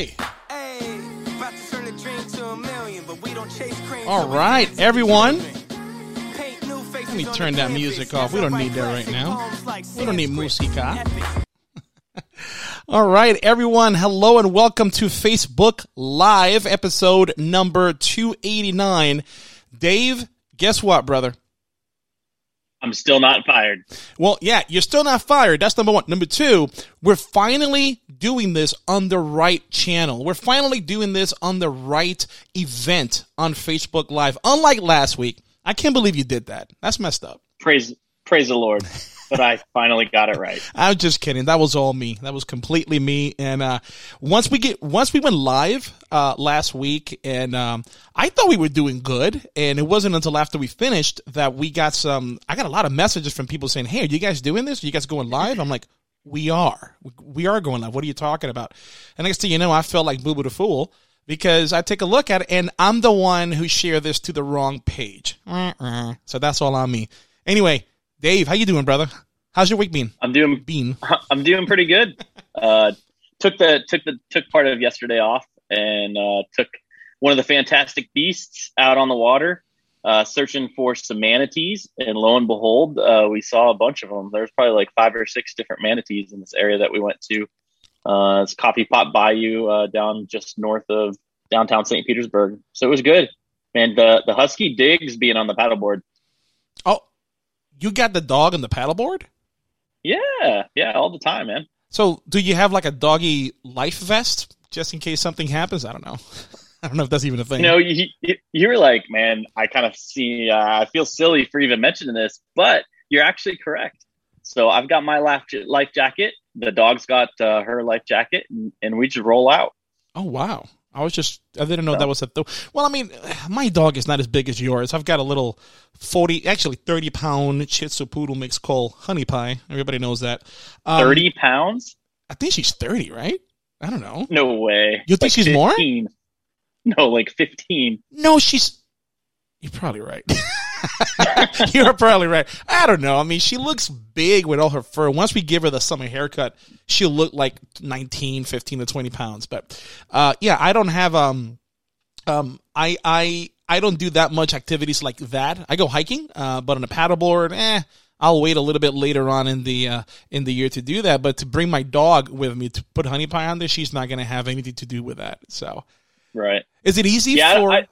Okay. All right, everyone. Let me turn that music off. We don't need that right now. We don't need musica. All right, everyone. Hello and welcome to Facebook Live, episode number 289. Dave, guess what, brother? I'm still not fired. Well, yeah, you're still not fired. That's number one. Number two, we're finally doing this on the right channel. We're finally doing this on the right event on Facebook Live. Unlike last week, I can't believe you did that. That's messed up. Praise, praise the Lord. but I finally got it right. I'm just kidding. That was all me. That was completely me. And uh, once we get once we went live uh, last week, and um, I thought we were doing good, and it wasn't until after we finished that we got some. I got a lot of messages from people saying, "Hey, are you guys doing this? Are you guys going live?" I'm like, "We are. We are going live. What are you talking about?" And next thing you know, I felt like Boo Boo the Fool because I take a look at it and I'm the one who shared this to the wrong page. So that's all on me. Anyway, Dave, how you doing, brother? How's your week been? I'm doing bean. I'm doing pretty good. Uh, took the took the took part of yesterday off and uh, took one of the fantastic beasts out on the water, uh, searching for some manatees. And lo and behold, uh, we saw a bunch of them. There's probably like five or six different manatees in this area that we went to. Uh, it's Coffee Pot Bayou uh, down just north of downtown St. Petersburg. So it was good, man. The the husky digs being on the paddleboard. You got the dog on the paddleboard? Yeah, yeah, all the time, man. So, do you have like a doggy life vest just in case something happens? I don't know. I don't know if that's even a thing. You know, you, you were like, man, I kind of see, uh, I feel silly for even mentioning this, but you're actually correct. So I've got my life, life jacket. The dog's got uh, her life jacket, and, and we just roll out. Oh, wow. I was just I didn't know that was a th- well. I mean, my dog is not as big as yours. I've got a little forty, actually thirty pound Shih Tzu poodle mix called Honey Pie. Everybody knows that. Um, thirty pounds? I think she's thirty, right? I don't know. No way. You think like she's 15. more? No, like fifteen. No, she's. You're probably right. You're probably right. I don't know. I mean, she looks big with all her fur. Once we give her the summer haircut, she'll look like 19, 15 to 20 pounds. But, uh, yeah, I don't have, um, um, I, I, I don't do that much activities like that. I go hiking, uh, but on a paddleboard, eh, I'll wait a little bit later on in the uh, in the year to do that. But to bring my dog with me to put honey pie on there, she's not going to have anything to do with that. So, right? Is it easy yeah, for? I,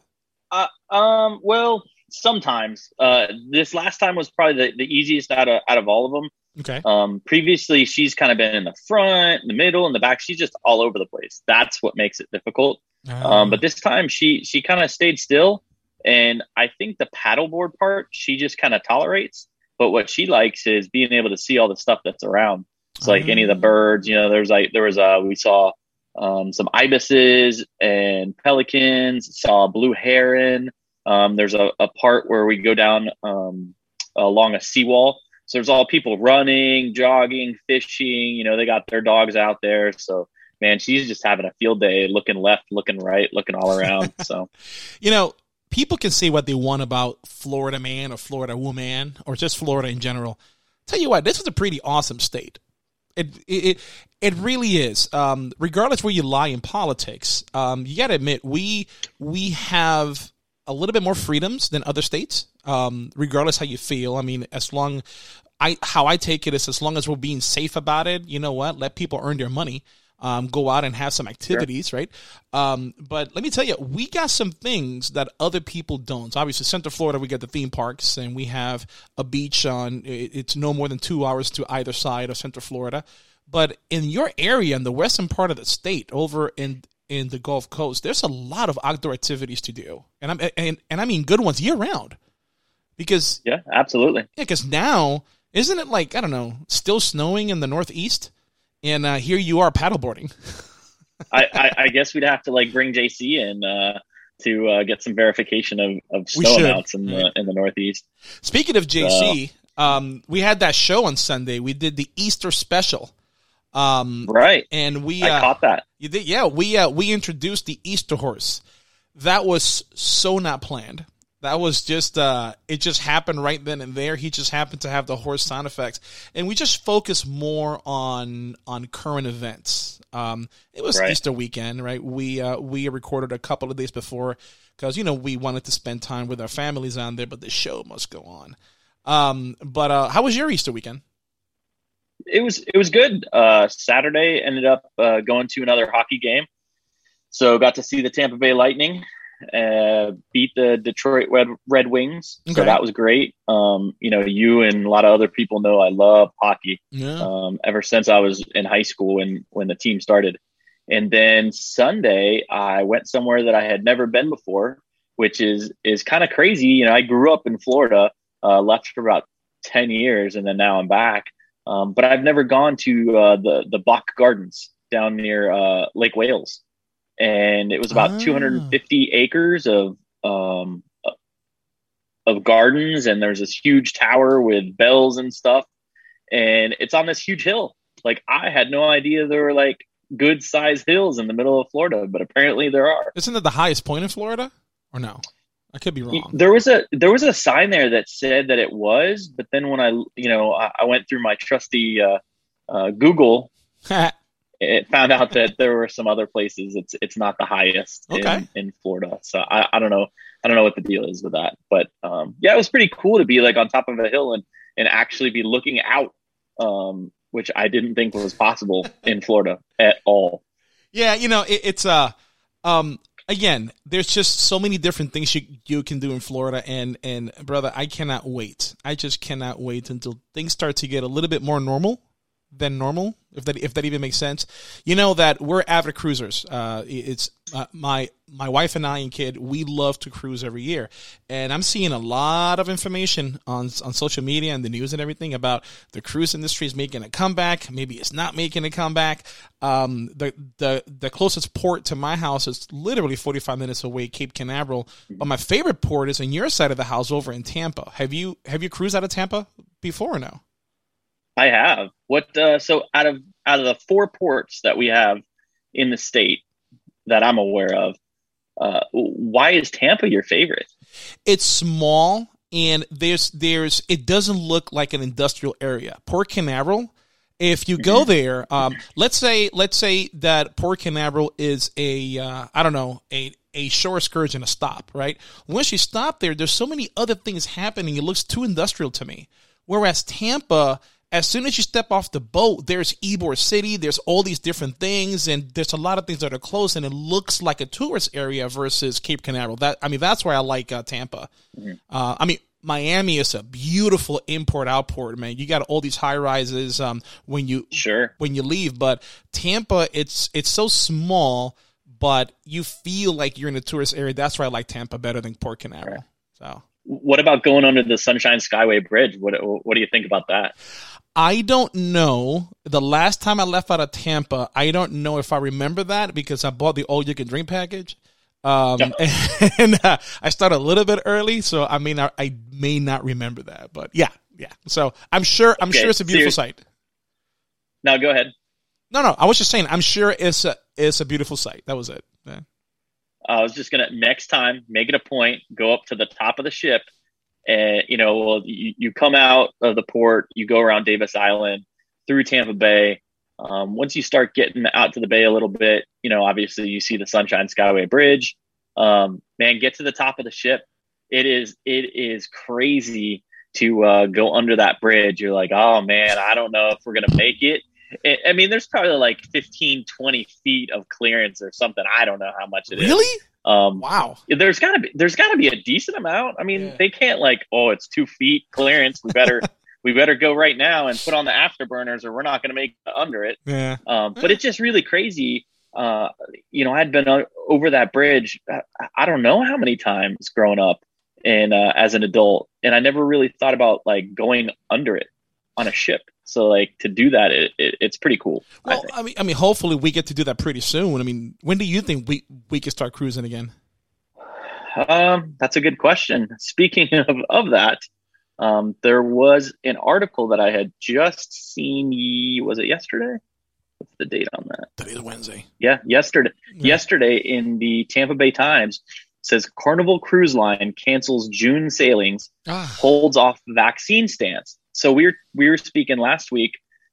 uh, um. Well, sometimes. Uh, this last time was probably the, the easiest out of out of all of them. Okay. Um, previously, she's kind of been in the front, the middle, and the back. She's just all over the place. That's what makes it difficult. Oh. Um, but this time, she she kind of stayed still, and I think the paddleboard part she just kind of tolerates. But what she likes is being able to see all the stuff that's around. It's like oh. any of the birds. You know, there's like there was a we saw um, some ibises and pelicans. Saw a blue heron. Um, there's a, a, part where we go down um, along a seawall. So there's all people running, jogging, fishing. You know, they got their dogs out there. So man, she's just having a field day, looking left, looking right, looking all around. So, you know, people can say what they want about Florida man or Florida woman or just Florida in general. Tell you what, this is a pretty awesome state. It it it really is. Um, regardless where you lie in politics, um, you got to admit we we have a little bit more freedoms than other states, um, regardless how you feel. I mean, as long I how I take it is as long as we're being safe about it, you know what? Let people earn their money. Um, go out and have some activities, sure. right? Um, but let me tell you, we got some things that other people don't. So obviously, Central Florida, we got the theme parks, and we have a beach on. It's no more than two hours to either side of Central Florida. But in your area, in the western part of the state, over in in the Gulf Coast, there's a lot of outdoor activities to do, and I'm and, and I mean good ones year round. Because yeah, absolutely. Yeah, because now isn't it like I don't know, still snowing in the Northeast, and uh, here you are paddleboarding. I, I, I, guess we'd have to like bring JC in uh, to uh, get some verification of, of snow amounts in the in the Northeast. Speaking of JC, um, we had that show on Sunday. We did the Easter special um, right. And we I uh, caught that. You did, yeah. We uh, we introduced the Easter horse. That was so not planned. That was just uh it just happened right then and there. He just happened to have the horse sound effects. And we just focus more on on current events. Um it was right. Easter weekend, right? We uh we recorded a couple of days before cuz you know, we wanted to spend time with our families on there, but the show must go on. Um but uh how was your Easter weekend? It was it was good. Uh Saturday ended up uh going to another hockey game. So got to see the Tampa Bay Lightning uh, beat the Detroit Red, Red Wings. Okay. So that was great. Um, you know, you and a lot of other people know I love hockey. Yeah. Um, ever since I was in high school when when the team started. And then Sunday, I went somewhere that I had never been before, which is is kind of crazy. You know, I grew up in Florida, uh, left for about ten years, and then now I'm back. Um, but I've never gone to uh, the the Bok Gardens down near uh, Lake Wales and it was about ah. 250 acres of um, of gardens, and there's this huge tower with bells and stuff, and it's on this huge hill. Like I had no idea there were like good sized hills in the middle of Florida, but apparently there are. Isn't it the highest point in Florida, or no? I could be wrong. There was a there was a sign there that said that it was, but then when I you know I, I went through my trusty uh, uh, Google it found out that there were some other places it's it's not the highest okay. in, in Florida. So I, I don't know I don't know what the deal is with that. But um, yeah, it was pretty cool to be like on top of a hill and and actually be looking out, um, which I didn't think was possible in Florida at all. Yeah, you know, it, it's uh um again, there's just so many different things you you can do in Florida and and brother, I cannot wait. I just cannot wait until things start to get a little bit more normal than normal, if that if that even makes sense. You know that we're avid cruisers. Uh, it's uh, my my wife and I and kid. We love to cruise every year, and I'm seeing a lot of information on on social media and the news and everything about the cruise industry is making a comeback. Maybe it's not making a comeback. Um, the the the closest port to my house is literally 45 minutes away, Cape Canaveral. But my favorite port is on your side of the house, over in Tampa. Have you have you cruised out of Tampa before or no? I have. What uh, so out of out of the four ports that we have in the state that I'm aware of, uh, why is Tampa your favorite? It's small and there's there's it doesn't look like an industrial area. Port Canaveral, if you go mm-hmm. there, um, let's say let's say that Port Canaveral is a uh, I don't know a a shore excursion, a stop, right? Once you stop there, there's so many other things happening. It looks too industrial to me. Whereas Tampa as soon as you step off the boat, there's Ybor City, there's all these different things, and there's a lot of things that are close, and it looks like a tourist area versus Cape Canaveral. That I mean, that's why I like uh, Tampa. Mm-hmm. Uh, I mean, Miami is a beautiful import outport, man. You got all these high rises um, when you sure when you leave, but Tampa, it's it's so small, but you feel like you're in a tourist area. That's why I like Tampa better than Port Canaveral. So. What about going under the Sunshine Skyway Bridge? What what do you think about that? I don't know. The last time I left out of Tampa, I don't know if I remember that because I bought the all you can drink package. Um, and, and uh, I started a little bit early, so I may not, I, may not remember that, but yeah, yeah. So I'm sure, I'm okay. sure it's a beautiful so sight. Now go ahead. No, no, I was just saying, I'm sure it's a, it's a beautiful sight. That was it. Yeah. I was just gonna next time make it a point, go up to the top of the ship and you know, well, you, you come out of the port, you go around Davis Island through Tampa Bay. Um, once you start getting out to the bay a little bit, you know, obviously you see the Sunshine Skyway Bridge. Um, man, get to the top of the ship. It is it is crazy to uh, go under that bridge. You're like, oh man, I don't know if we're gonna make it. I mean, there's probably like 15, 20 feet of clearance or something. I don't know how much it really? is. really? Um, wow. There's gotta be there's gotta be a decent amount. I mean, yeah. they can't like, oh, it's two feet clearance. We better we better go right now and put on the afterburners, or we're not going to make under it. Yeah. Um, but it's just really crazy. Uh, you know, I'd been over that bridge. Uh, I don't know how many times growing up and uh, as an adult, and I never really thought about like going under it on a ship. So like to do that, it, it, it's pretty cool. Well, I, I, mean, I mean, hopefully we get to do that pretty soon. I mean, when do you think we we can start cruising again? Um, that's a good question. Speaking of of that, um, there was an article that I had just seen. Was it yesterday? What's the date on that? Today's Wednesday. Yeah, yesterday. Yeah. Yesterday in the Tampa Bay Times says Carnival Cruise Line cancels June sailings, ah. holds off vaccine stance. So we were we were speaking last week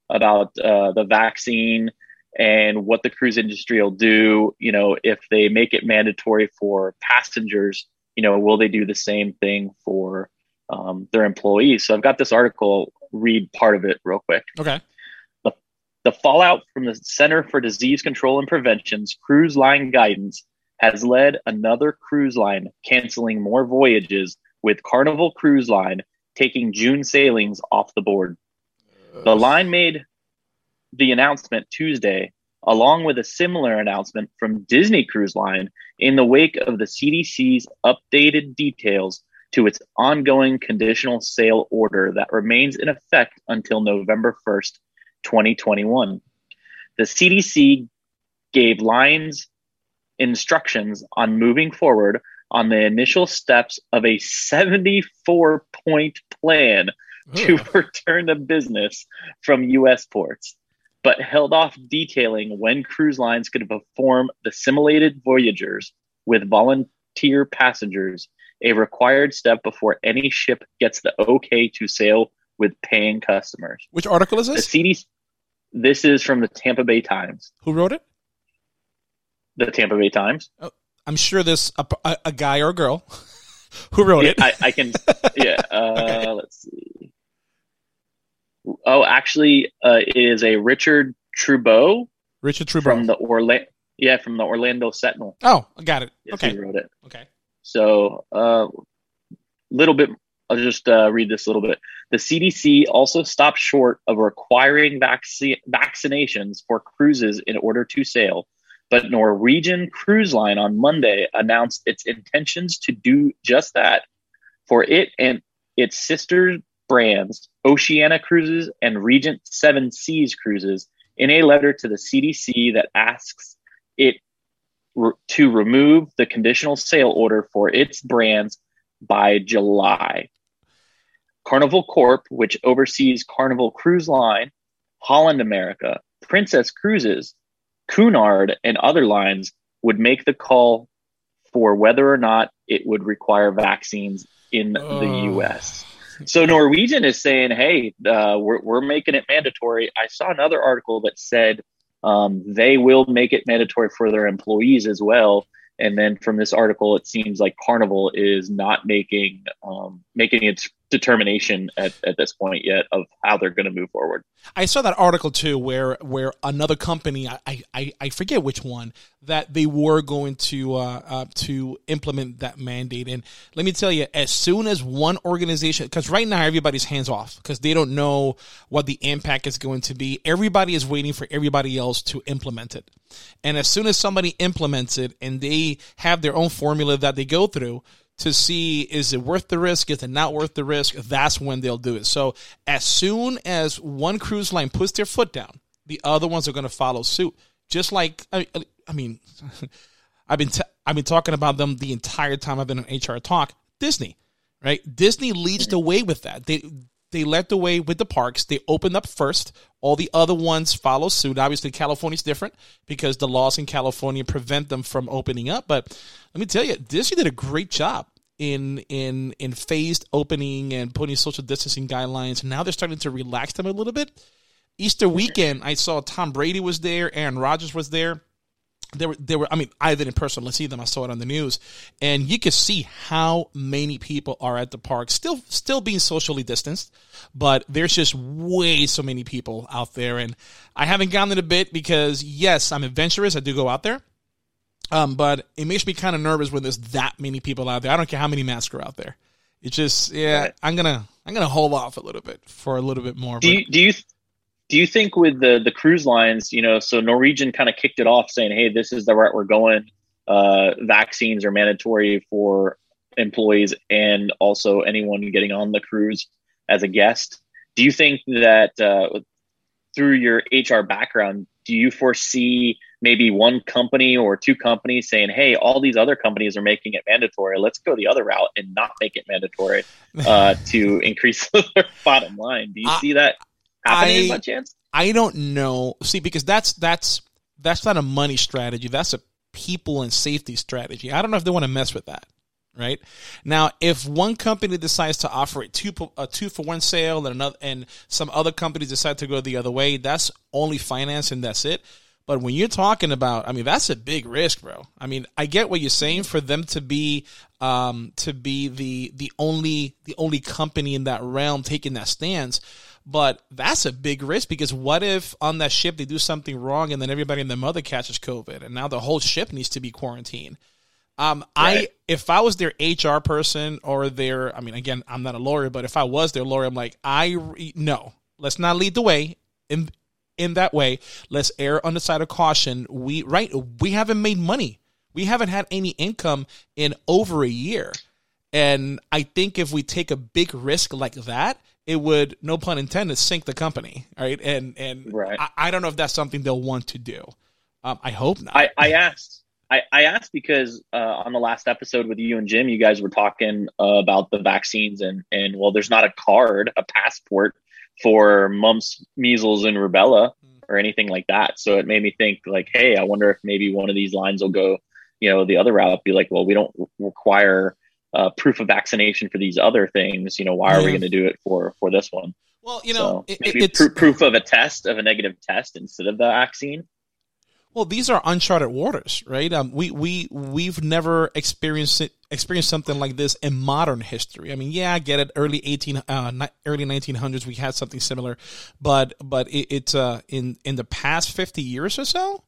about uh, the vaccine and what the cruise industry will do. You know, if they make it mandatory for passengers, you know, will they do the same thing for um, their employees? So I've got this article. Read part of it real quick. Okay. The, the fallout from the Center for Disease Control and Prevention's cruise line guidance has led another cruise line canceling more voyages, with Carnival Cruise Line taking June sailings off the board. The line made the announcement Tuesday, along with a similar announcement from Disney Cruise Line in the wake of the CDC's updated details to its ongoing conditional sail order that remains in effect until November 1st, 2021. The CDC gave lines instructions on moving forward on the initial steps of a 74 point plan to return to business from U.S. ports, but held off detailing when cruise lines could perform the simulated voyagers with volunteer passengers, a required step before any ship gets the okay to sail with paying customers. Which article is this? The CDC, this is from the Tampa Bay Times. Who wrote it? The Tampa Bay Times. Oh, I'm sure this a, a, a guy or a girl who wrote yeah, it. I, I can. Yeah. Uh, okay. Let's see. Oh, actually, uh, it is a Richard Tribou. Richard Tribou from the Orlando. Yeah, from the Orlando Sentinel. Oh, I got it. Yes, okay, he wrote it. Okay. So, a uh, little bit. I'll just uh, read this a little bit. The CDC also stopped short of requiring vac- vaccinations for cruises in order to sail, but Norwegian Cruise Line on Monday announced its intentions to do just that for it and its sister brands, Oceania Cruises and Regent Seven Seas Cruises, in a letter to the CDC that asks it re- to remove the conditional sail order for its brands by July. Carnival Corp, which oversees Carnival Cruise Line, Holland America, Princess Cruises, Cunard, and other lines would make the call for whether or not it would require vaccines in oh. the U.S. So Norwegian is saying, "Hey, uh, we're we're making it mandatory." I saw another article that said um, they will make it mandatory for their employees as well. And then from this article, it seems like Carnival is not making um, making its determination at, at this point yet of how they're going to move forward. I saw that article too, where where another company, I I, I forget which one, that they were going to uh, uh, to implement that mandate. And let me tell you, as soon as one organization, because right now everybody's hands off because they don't know what the impact is going to be. Everybody is waiting for everybody else to implement it. And as soon as somebody implements it and they have their own formula that they go through to see is it worth the risk, is it not worth the risk, that's when they'll do it. So as soon as one cruise line puts their foot down, the other ones are going to follow suit. Just like I, I mean, I've been t- I've been talking about them the entire time I've been on HR Talk. Disney, right? Disney leads mm-hmm. the way with that. They they led the way with the parks. They opened up first. All the other ones follow suit. Obviously, California's different because the laws in California prevent them from opening up. But let me tell you, Disney did a great job in in in phased opening and putting social distancing guidelines. Now they're starting to relax them a little bit. Easter weekend, I saw Tom Brady was there, Aaron Rodgers was there there were there were I mean I didn't personally see them. I saw it on the news. And you could see how many people are at the park still still being socially distanced but there's just way so many people out there. And I haven't gone in a bit because yes I'm adventurous. I do go out there. Um but it makes me kind of nervous when there's that many people out there. I don't care how many masks are out there. It's just yeah. I'm gonna I'm gonna hold off a little bit for a little bit more do you, do you do you think with the the cruise lines, you know, so Norwegian kind of kicked it off saying, "Hey, this is the route we're going. Uh, vaccines are mandatory for employees and also anyone getting on the cruise as a guest." Do you think that uh, through your HR background, do you foresee maybe one company or two companies saying, "Hey, all these other companies are making it mandatory. Let's go the other route and not make it mandatory uh, to increase their bottom line"? Do you see that happening I, by chance? I don't know. See, because that's that's that's not a money strategy. That's a people and safety strategy. I don't know if they want to mess with that. Right now, if one company decides to offer a two a two for one sale and another, and some other companies decide to go the other way, that's only finance and that's it. But when you're talking about, I mean, that's a big risk, bro. I mean, I get what you're saying for them to be, um, to be the the only the only company in that realm taking that stance. But that's a big risk because what if on that ship they do something wrong and then everybody in the mother catches COVID and now the whole ship needs to be quarantined? Um, right. I if I was their HR person or their, I mean, again, I'm not a lawyer, but if I was their lawyer, I'm like, I no, let's not lead the way. In in that way. Let's err on the side of caution. We right, we haven't made money. We haven't had any income in over a year. And I think if we take a big risk like that, it would, no pun intended, sink the company. Right. And and right. I, I don't know if that's something they'll want to do. Um, I hope not. I, I asked I, I, asked because uh, on the last episode with you and Jim, you guys were talking uh, about the vaccines and and well, there's not a card, a passport for mumps, measles, and rubella hmm. or anything like that. So it made me think like, hey, I wonder if maybe one of these lines will go, you know, the other route, be like, well, we don't require uh, proof of vaccination for these other things. You know, why are yeah. we going to do it for for this one? Well, you know, so it, it's pr- proof of a test of a negative test instead of the vaccine. Well, these are uncharted waters, right? Um, we we we've never experienced it, experienced something like this in modern history. I mean, yeah, I get it. Early eighteen, uh, early nineteen hundreds, we had something similar, but but it, it's uh in in the past fifty years or so.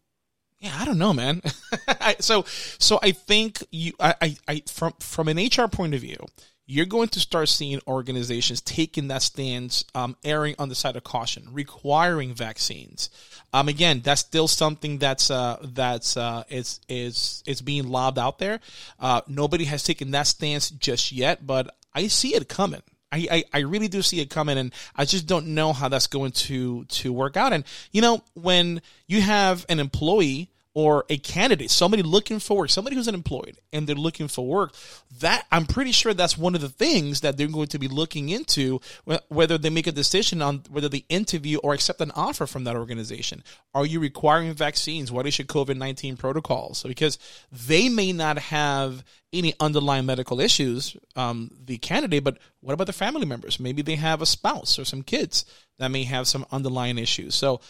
Yeah, I don't know, man. so so I think you I, I I from from an HR point of view, you're going to start seeing organizations taking that stance, um, erring on the side of caution, requiring vaccines. Um, again, that's still something that's uh, that's uh, is is is being lobbed out there. Uh, nobody has taken that stance just yet, but I see it coming. I, I, I, really do see it coming and I just don't know how that's going to to work out. And you know, when you have an employee or a candidate, somebody looking for work, somebody who's unemployed and they're looking for work, that I'm pretty sure that's one of the things that they're going to be looking into whether they make a decision on whether they interview or accept an offer from that organization. Are you requiring vaccines? What is your COVID 19 protocols? Because they may not have any underlying medical issues, um, the candidate, but what about the family members? Maybe they have a spouse or some kids that may have some underlying issues. So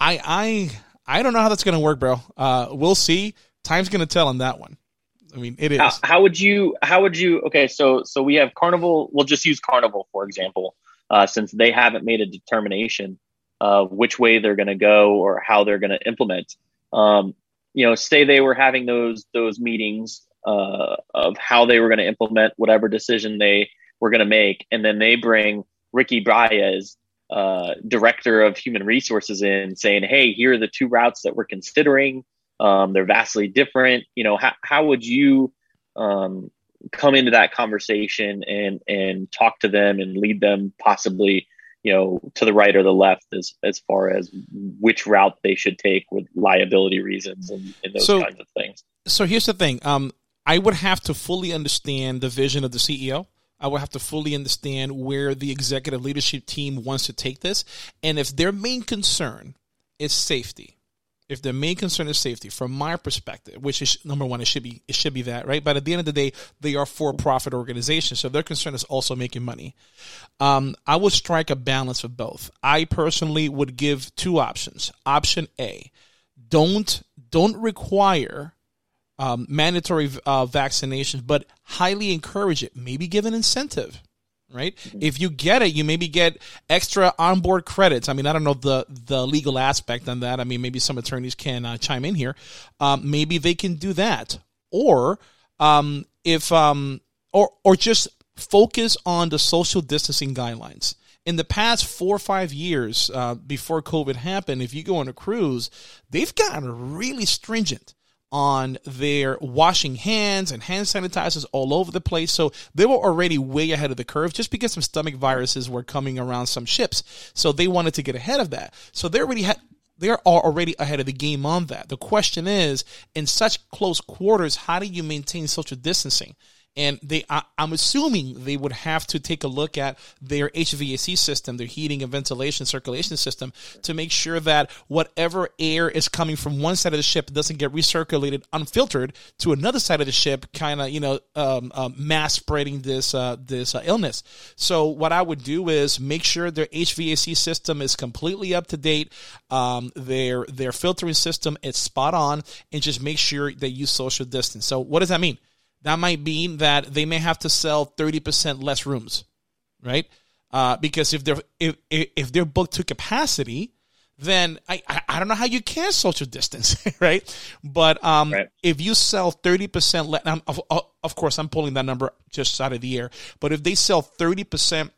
I, I, I don't know how that's going to work, bro. Uh, we'll see. Time's going to tell on that one. I mean, it is. How, how, would you? How would you? Okay, so so we have Carnival. We'll just use Carnival for example, uh, since they haven't made a determination of which way they're going to go or how they're going to implement. Um, you know, say they were having those those meetings uh, of how they were going to implement whatever decision they were going to make, and then they bring Ricky Baez uh, director of human resources in saying, "Hey, here are the two routes that we're considering. Um, they're vastly different. You know, how how would you um, come into that conversation and and talk to them and lead them possibly, you know, to the right or the left as as far as which route they should take with liability reasons and, and those so, kinds of things." So here's the thing. Um, I would have to fully understand the vision of the CEO I will have to fully understand where the executive leadership team wants to take this. And if their main concern is safety, if their main concern is safety, from my perspective, which is number one, it should be it should be that, right? But at the end of the day, they are for profit organizations, so their concern is also making money. Um, I would strike a balance of both. I personally would give two options. Option A, don't don't require um, mandatory uh, vaccinations, but highly encourage it. Maybe give an incentive, right? Mm-hmm. If you get it, you maybe get extra onboard credits. I mean, I don't know the the legal aspect on that. I mean, maybe some attorneys can uh, chime in here. Um, maybe they can do that, or um, if um, or or just focus on the social distancing guidelines. In the past four or five years uh, before COVID happened, if you go on a cruise, they've gotten really stringent on their washing hands and hand sanitizers all over the place. So they were already way ahead of the curve just because some stomach viruses were coming around some ships. So they wanted to get ahead of that. So they already had they're already ahead of the game on that. The question is, in such close quarters, how do you maintain social distancing? And they I, am assuming they would have to take a look at their HVAC system, their heating and ventilation circulation system, to make sure that whatever air is coming from one side of the ship doesn't get recirculated unfiltered to another side of the ship, kind of you know um, uh, mass spreading this uh, this uh, illness. So what I would do is make sure their HVAC system is completely up to date, um, their their filtering system is spot on, and just make sure that you social distance. So what does that mean? That might mean that they may have to sell 30% less rooms, right? Uh, because if they're if, if they're booked to capacity, then I, I don't know how you can social distance, right? But um, right. if you sell 30% less, of, of course, I'm pulling that number just out of the air, but if they sell 30%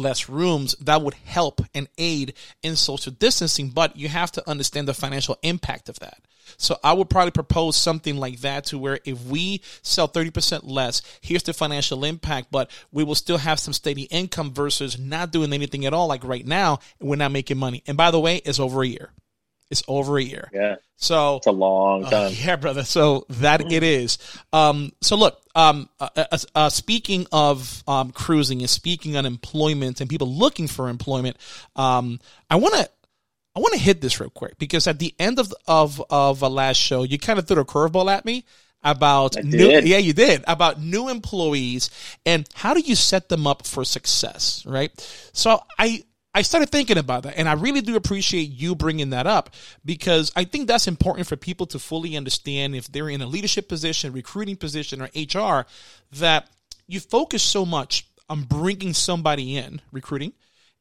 less rooms, that would help and aid in social distancing, but you have to understand the financial impact of that. So I would probably propose something like that to where if we sell 30% less, here's the financial impact, but we will still have some steady income versus not doing anything at all. Like right now, we're not making money. And by the way, it's over a year. It's over a year. Yeah. So it's a long uh, time. Uh, yeah, brother. So that it is. Um, so look, um, uh, uh, uh, speaking of um, cruising and speaking on employment and people looking for employment, um, I want to I want to hit this real quick because at the end of of of a last show, you kind of threw a curveball at me about new yeah you did about new employees and how do you set them up for success right so i i started thinking about that and i really do appreciate you bringing that up because i think that's important for people to fully understand if they're in a leadership position recruiting position or hr that you focus so much on bringing somebody in recruiting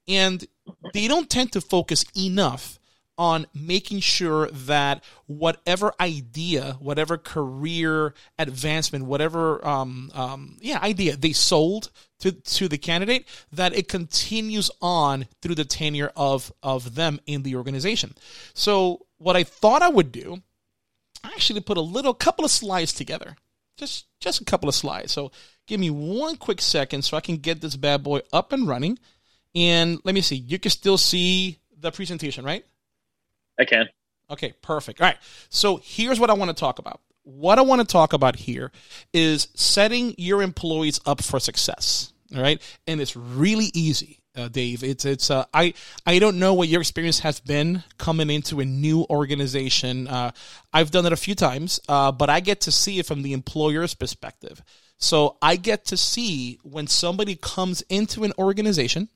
and they don't tend to focus enough on making sure that whatever idea, whatever career advancement, whatever um, um, yeah idea they sold to to the candidate, that it continues on through the tenure of of them in the organization. So what I thought I would do, I actually put a little couple of slides together, just just a couple of slides. So give me one quick second so I can get this bad boy up and running. And let me see, you can still see the presentation, right? I can. Okay, perfect. All right. So here's what I want to talk about. What I want to talk about here is setting your employees up for success. All right, and it's really easy, uh, Dave. It's it's uh, I I don't know what your experience has been coming into a new organization. Uh, I've done it a few times, uh, but I get to see it from the employer's perspective. So I get to see when somebody comes into an organization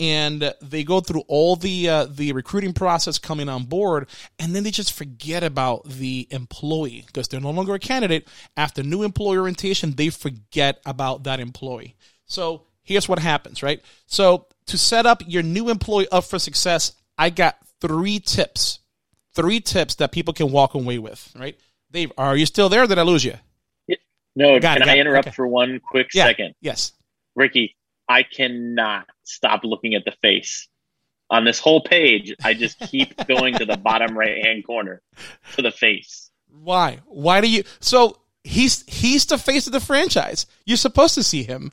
and they go through all the uh, the recruiting process coming on board and then they just forget about the employee because they're no longer a candidate. After new employee orientation they forget about that employee. So here's what happens right? So to set up your new employee up for success i got three tips three tips that people can walk away with right? Dave are you still there? Did i lose you? No got can it, i interrupt okay. for one quick yeah. second? Yes. Ricky I cannot stop looking at the face. On this whole page, I just keep going to the bottom right hand corner to the face. Why? Why do you? So he's he's the face of the franchise. You're supposed to see him.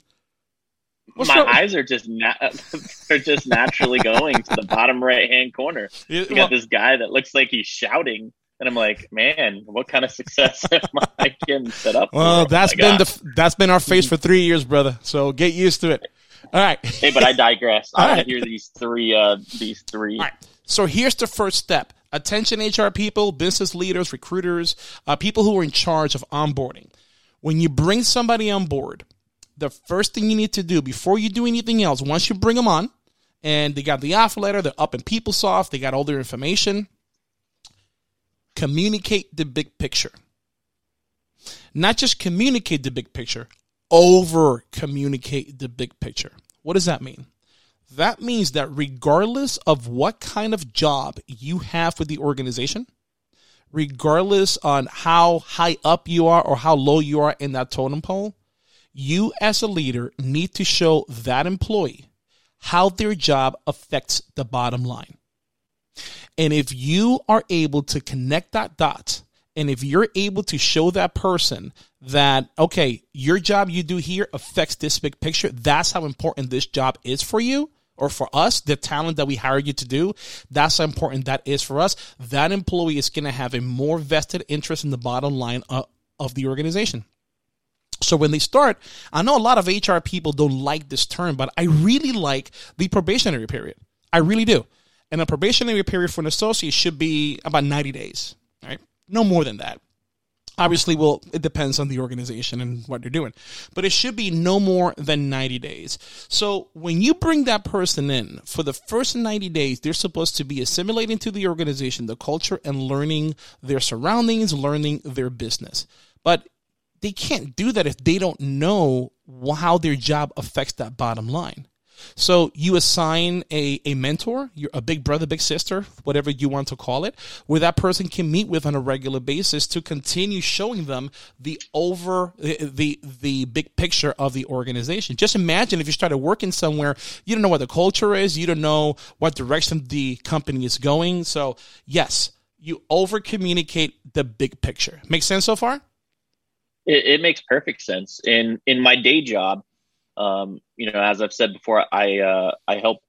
What's My wrong? eyes are just na- they're just naturally going to the bottom right hand corner. You got well, this guy that looks like he's shouting and I'm like, man, what kind of success am I getting set up? Well, for? that's oh been God. the that's been our face for three years, brother. So get used to it. All right. hey, but I digress. I right. hear these three. Uh, these three. All right. So here's the first step. Attention HR people, business leaders, recruiters, uh, people who are in charge of onboarding. When you bring somebody on board, the first thing you need to do before you do anything else, once you bring them on, and they got the offer letter, they're up in PeopleSoft, they got all their information, communicate the big picture. Not just communicate the big picture, over communicate the big picture. What does that mean? That means that regardless of what kind of job you have with the organization, regardless on how high up you are or how low you are in that totem pole, you as a leader need to show that employee how their job affects the bottom line. And if you are able to connect that dot and if you're able to show that person that, okay, your job you do here affects this big picture, that's how important this job is for you or for us, the talent that we hired you to do, that's how important that is for us. That employee is going to have a more vested interest in the bottom line of, of the organization. So when they start, I know a lot of HR people don't like this term, but I really like the probationary period. I really do. And a probationary period for an associate should be about 90 days, right? No more than that. Obviously, well, it depends on the organization and what they're doing, but it should be no more than 90 days. So when you bring that person in for the first 90 days, they're supposed to be assimilating to the organization, the culture, and learning their surroundings, learning their business. But they can't do that if they don't know how their job affects that bottom line. So you assign a, a mentor, a big brother, big sister, whatever you want to call it, where that person can meet with on a regular basis to continue showing them the over the, the big picture of the organization. Just imagine if you started working somewhere, you don't know what the culture is, you don't know what direction the company is going. So yes, you over communicate the big picture. Make sense so far? It, it makes perfect sense. In in my day job, um, you know, as I've said before, I uh, I help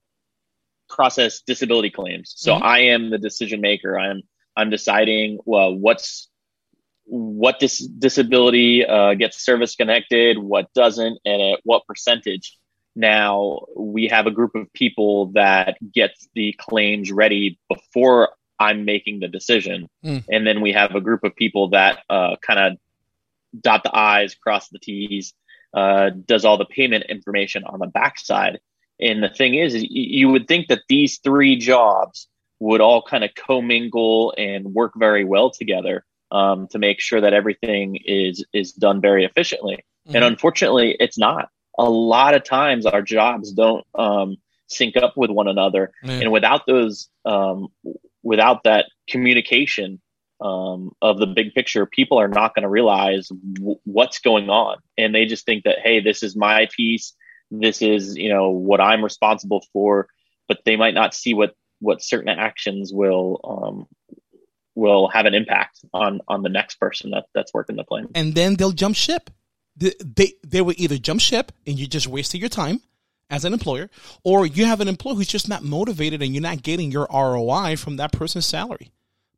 process disability claims. So mm-hmm. I am the decision maker. I'm I'm deciding well what's what dis- disability uh, gets service connected, what doesn't, and at what percentage. Now we have a group of people that gets the claims ready before I'm making the decision, mm. and then we have a group of people that uh, kind of dot the i's, cross the t's, uh, does all the payment information on the backside. And the thing is, you would think that these three jobs would all kind of commingle and work very well together um, to make sure that everything is is done very efficiently. Mm-hmm. And unfortunately, it's not. A lot of times, our jobs don't um, sync up with one another, mm-hmm. and without those, um, without that communication, um, of the big picture, people are not going to realize w- what's going on, and they just think that hey, this is my piece, this is you know what I'm responsible for, but they might not see what what certain actions will um, will have an impact on on the next person that that's working the plane, and then they'll jump ship. They, they they will either jump ship and you just wasted your time as an employer, or you have an employee who's just not motivated and you're not getting your ROI from that person's salary.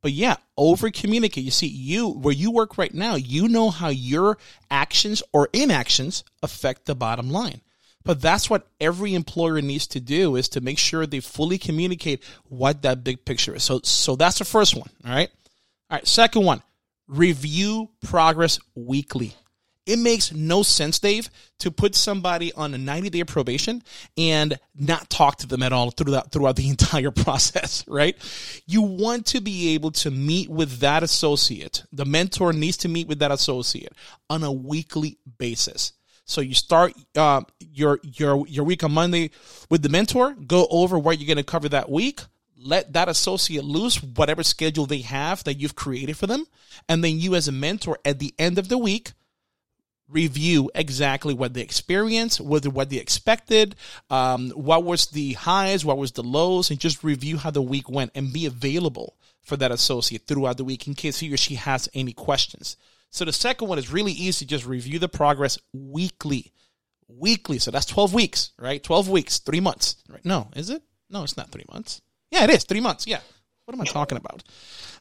But yeah, over communicate. You see, you where you work right now, you know how your actions or inactions affect the bottom line. But that's what every employer needs to do is to make sure they fully communicate what that big picture is. So so that's the first one. All right. All right. Second one, review progress weekly. It makes no sense, Dave, to put somebody on a 90 day probation and not talk to them at all throughout, throughout the entire process, right? You want to be able to meet with that associate. The mentor needs to meet with that associate on a weekly basis. So you start uh, your your your week on Monday with the mentor. Go over what you're going to cover that week. Let that associate loose whatever schedule they have that you've created for them, and then you as a mentor at the end of the week review exactly what they experienced, what what they expected, um, what was the highs, what was the lows, and just review how the week went and be available for that associate throughout the week in case he or she has any questions. So the second one is really easy. Just review the progress weekly. Weekly. So that's 12 weeks, right? 12 weeks, three months. Right? No, is it? No, it's not three months. Yeah, it is. Three months. Yeah. What am I talking about?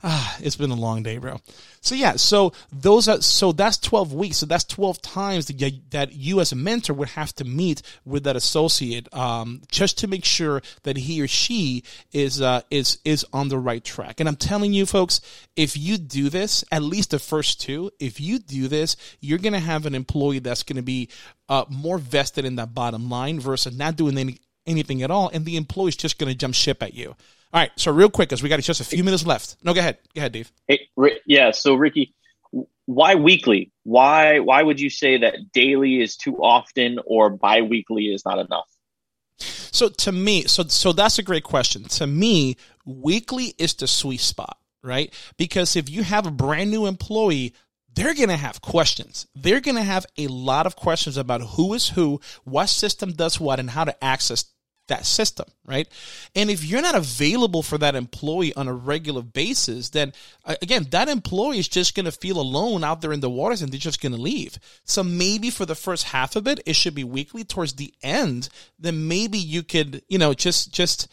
Ah, it's been a long day, bro. So yeah, so those are so that's twelve weeks. So that's twelve times that you, that you as a mentor would have to meet with that associate, um, just to make sure that he or she is uh, is is on the right track. And I'm telling you, folks, if you do this, at least the first two, if you do this, you're gonna have an employee that's gonna be uh, more vested in that bottom line versus not doing any anything at all, and the employee's just gonna jump ship at you. All right, so real quick, as we got just a few minutes left. No, go ahead. Go ahead, Dave. Hey, yeah. So Ricky, why weekly? Why why would you say that daily is too often or biweekly is not enough? So to me, so so that's a great question. To me, weekly is the sweet spot, right? Because if you have a brand new employee, they're going to have questions. They're going to have a lot of questions about who is who, what system does what, and how to access that system, right? And if you're not available for that employee on a regular basis, then again, that employee is just going to feel alone out there in the waters and they're just going to leave. So maybe for the first half of it, it should be weekly. Towards the end, then maybe you could, you know, just, just,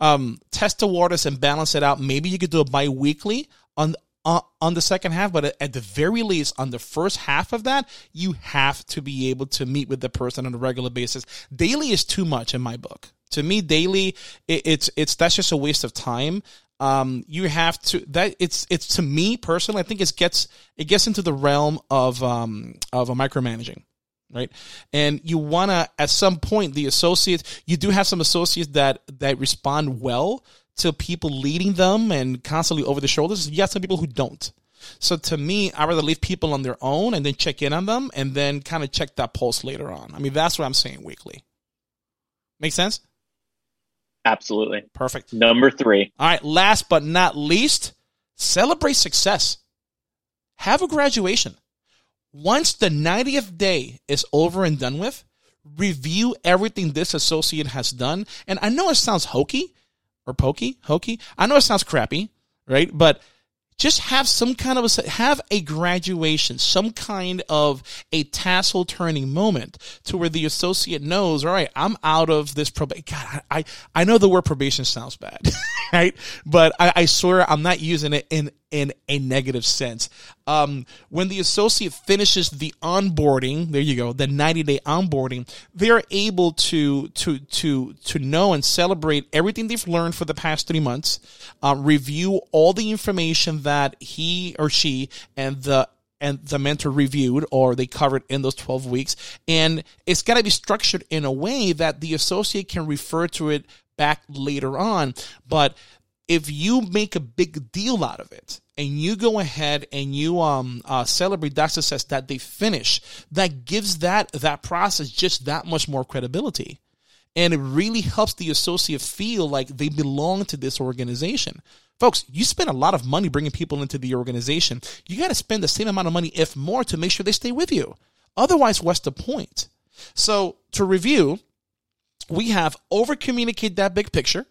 um, test the waters and balance it out. Maybe you could do it bi-weekly on, on, on the second half, but at the very least, on the first half of that, you have to be able to meet with the person on a regular basis. Daily is too much in my book. To me, daily, it, it's it's that's just a waste of time. Um, you have to that it's it's to me personally, I think it gets it gets into the realm of um of a micromanaging right? And you want to, at some point, the associates, you do have some associates that, that respond well to people leading them and constantly over the shoulders. You have some people who don't. So to me, I rather leave people on their own and then check in on them and then kind of check that pulse later on. I mean, that's what I'm saying weekly. Make sense? Absolutely. Perfect. Number three. All right. Last but not least, celebrate success. Have a graduation. Once the 90th day is over and done with, review everything this associate has done. And I know it sounds hokey or pokey, hokey. I know it sounds crappy, right? But just have some kind of a have a graduation, some kind of a tassel turning moment to where the associate knows, all right, I'm out of this probation. God, I, I know the word probation sounds bad, right? But I, I swear I'm not using it in in a negative sense. Um, when the associate finishes the onboarding, there you go, the 90 day onboarding, they're able to, to, to, to know and celebrate everything they've learned for the past three months, uh, review all the information that he or she and the and the mentor reviewed or they covered in those 12 weeks. And it's got to be structured in a way that the associate can refer to it back later on. But if you make a big deal out of it and you go ahead and you um uh, celebrate that success that they finish, that gives that that process just that much more credibility, and it really helps the associate feel like they belong to this organization. Folks, you spend a lot of money bringing people into the organization. You got to spend the same amount of money, if more, to make sure they stay with you. Otherwise, what's the point? So, to review, we have over communicate that big picture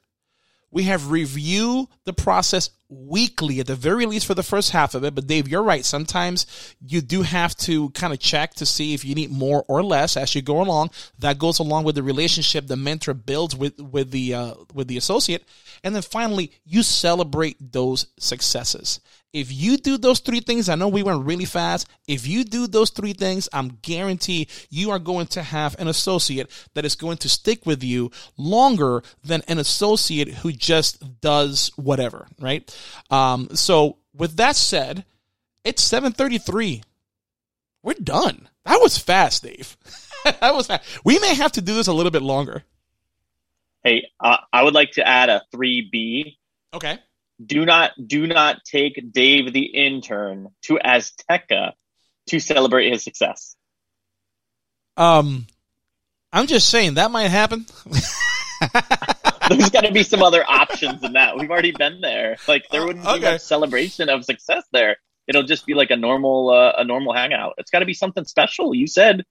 we have review the process weekly at the very least for the first half of it. But Dave, you're right. Sometimes you do have to kind of check to see if you need more or less as you go along. That goes along with the relationship the mentor builds with with the uh, with the associate. And then finally, you celebrate those successes. If you do those three things, I know we went really fast. If you do those three things, I'm guarantee you are going to have an associate that is going to stick with you longer than an associate who just does whatever, right? Um, so with that said, it's 733. We're done. That was fast, Dave. that was fast. We may have to do this a little bit longer. Hey, uh, I would like to add a 3B. Okay do not do not take Dave the intern to Azteca to celebrate his success. Um, I'm just saying that might happen. There's got to be some other options than that. We've already been there. Like there wouldn't okay. be much celebration of success there. It'll just be like a normal uh, a normal hangout. It's got to be something special. You said.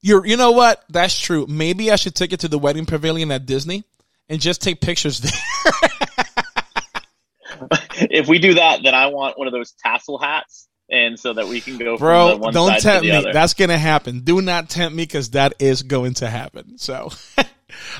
You're. You know what? That's true. Maybe I should take it to the wedding pavilion at Disney and just take pictures there. if we do that, then I want one of those tassel hats, and so that we can go. Bro, don't tempt me. Other. That's gonna happen. Do not tempt me because that is going to happen. So,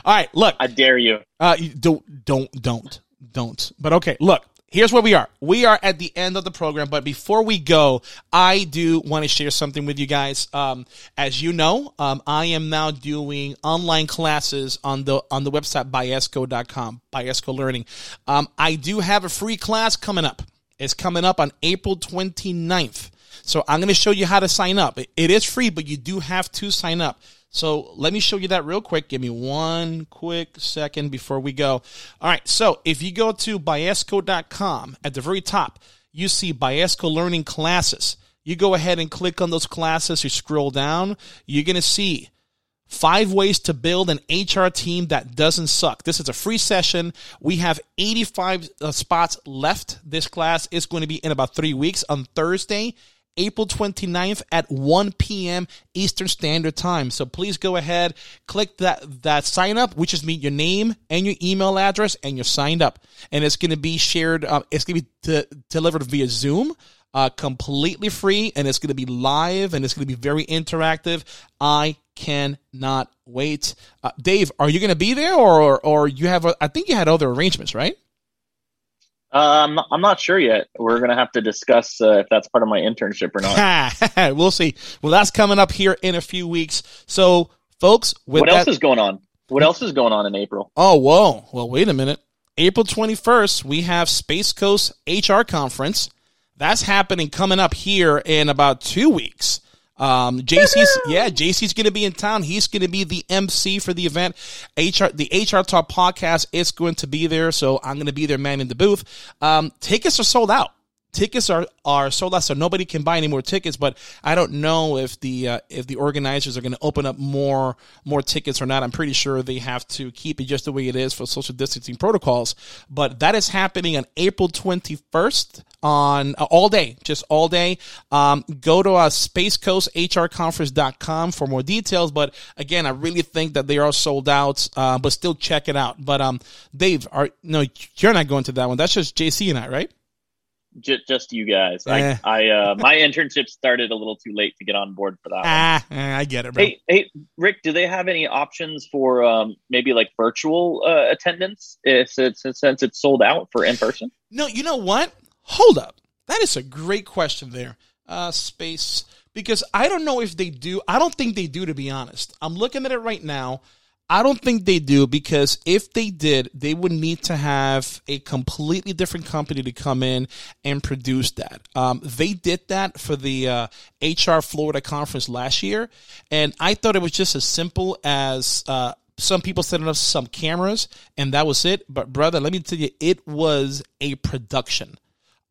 all right, look. I dare you. Uh, don't, don't, don't, don't. But okay, look here's where we are. We are at the end of the program, but before we go, I do want to share something with you guys. Um, as you know, um, I am now doing online classes on the on the website biesco.com, Biesco Learning. Um, I do have a free class coming up. It's coming up on April 29th. So I'm going to show you how to sign up. It is free, but you do have to sign up. So let me show you that real quick. Give me one quick second before we go. All right. So if you go to biesco.com at the very top, you see Biesco Learning Classes. You go ahead and click on those classes. You scroll down. You're going to see Five ways to build an HR team that doesn't suck. This is a free session. We have 85 uh, spots left. This class is going to be in about three weeks on Thursday. April 29th at 1 p.m. Eastern Standard Time. So please go ahead, click that, that sign up, which is me, your name and your email address, and you're signed up. And it's going to be shared, uh, it's going to be t- delivered via Zoom. Uh, completely free and it's going to be live and it's going to be very interactive. I cannot wait. Uh, Dave, are you going to be there or, or, or you have, a, I think you had other arrangements, right? Uh, I'm not, I'm not sure yet. We're gonna have to discuss uh, if that's part of my internship or not. we'll see. Well, that's coming up here in a few weeks. So, folks, what else is going on? What else is going on in April? Oh, whoa. Well, wait a minute. April 21st, we have Space Coast HR Conference. That's happening coming up here in about two weeks. Um, JC's yeah, JC's going to be in town. He's going to be the MC for the event. HR the HR Talk podcast is going to be there, so I'm going to be there, man, in the booth. Um, tickets are sold out tickets are are sold out, so nobody can buy any more tickets. But I don't know if the uh, if the organizers are going to open up more more tickets or not. I'm pretty sure they have to keep it just the way it is for social distancing protocols. But that is happening on April 21st on uh, all day, just all day. Um, go to uh, spacecoasthrconference.com for more details. But again, I really think that they are sold out, uh, but still check it out. But um, Dave, are no, you're not going to that one. That's just JC and I, right? Just, just you guys. Eh. I, I uh, my internship started a little too late to get on board for that. Ah, eh, I get it, bro. Hey, hey, Rick, do they have any options for um, maybe like virtual uh, attendance if it's since it's sold out for in person? No, you know what? Hold up, that is a great question there. Uh, space because I don't know if they do. I don't think they do, to be honest. I'm looking at it right now. I don't think they do because if they did, they would need to have a completely different company to come in and produce that. Um, they did that for the uh, HR Florida conference last year, and I thought it was just as simple as uh, some people setting up some cameras, and that was it. But brother, let me tell you, it was a production.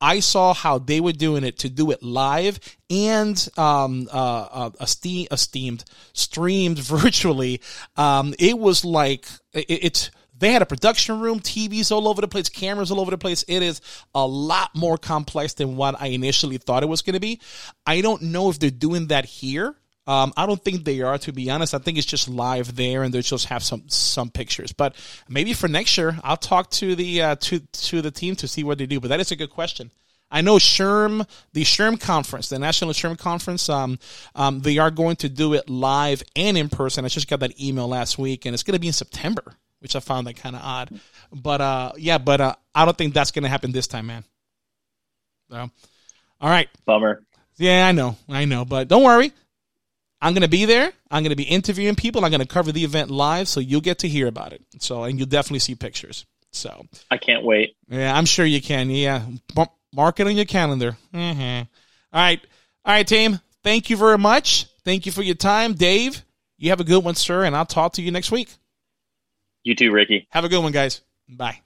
I saw how they were doing it to do it live and um, uh, uh, esteem, esteemed streamed virtually. Um, it was like it, it's they had a production room, TVs all over the place, cameras all over the place. It is a lot more complex than what I initially thought it was going to be. I don't know if they're doing that here. Um, I don't think they are, to be honest. I think it's just live there, and they just have some some pictures. But maybe for next year, I'll talk to the uh, to to the team to see what they do. But that is a good question. I know SHRM, the SHRM conference, the National SHRM conference, um, um, they are going to do it live and in person. I just got that email last week, and it's going to be in September, which I found that kind of odd. But uh, yeah, but uh, I don't think that's going to happen this time, man. So, all right, bummer. Yeah, I know, I know, but don't worry. I'm going to be there. I'm going to be interviewing people. I'm going to cover the event live, so you'll get to hear about it. So, and you'll definitely see pictures. So, I can't wait. Yeah, I'm sure you can. Yeah, mark it on your calendar. Mm-hmm. All right, all right, team. Thank you very much. Thank you for your time, Dave. You have a good one, sir, and I'll talk to you next week. You too, Ricky. Have a good one, guys. Bye.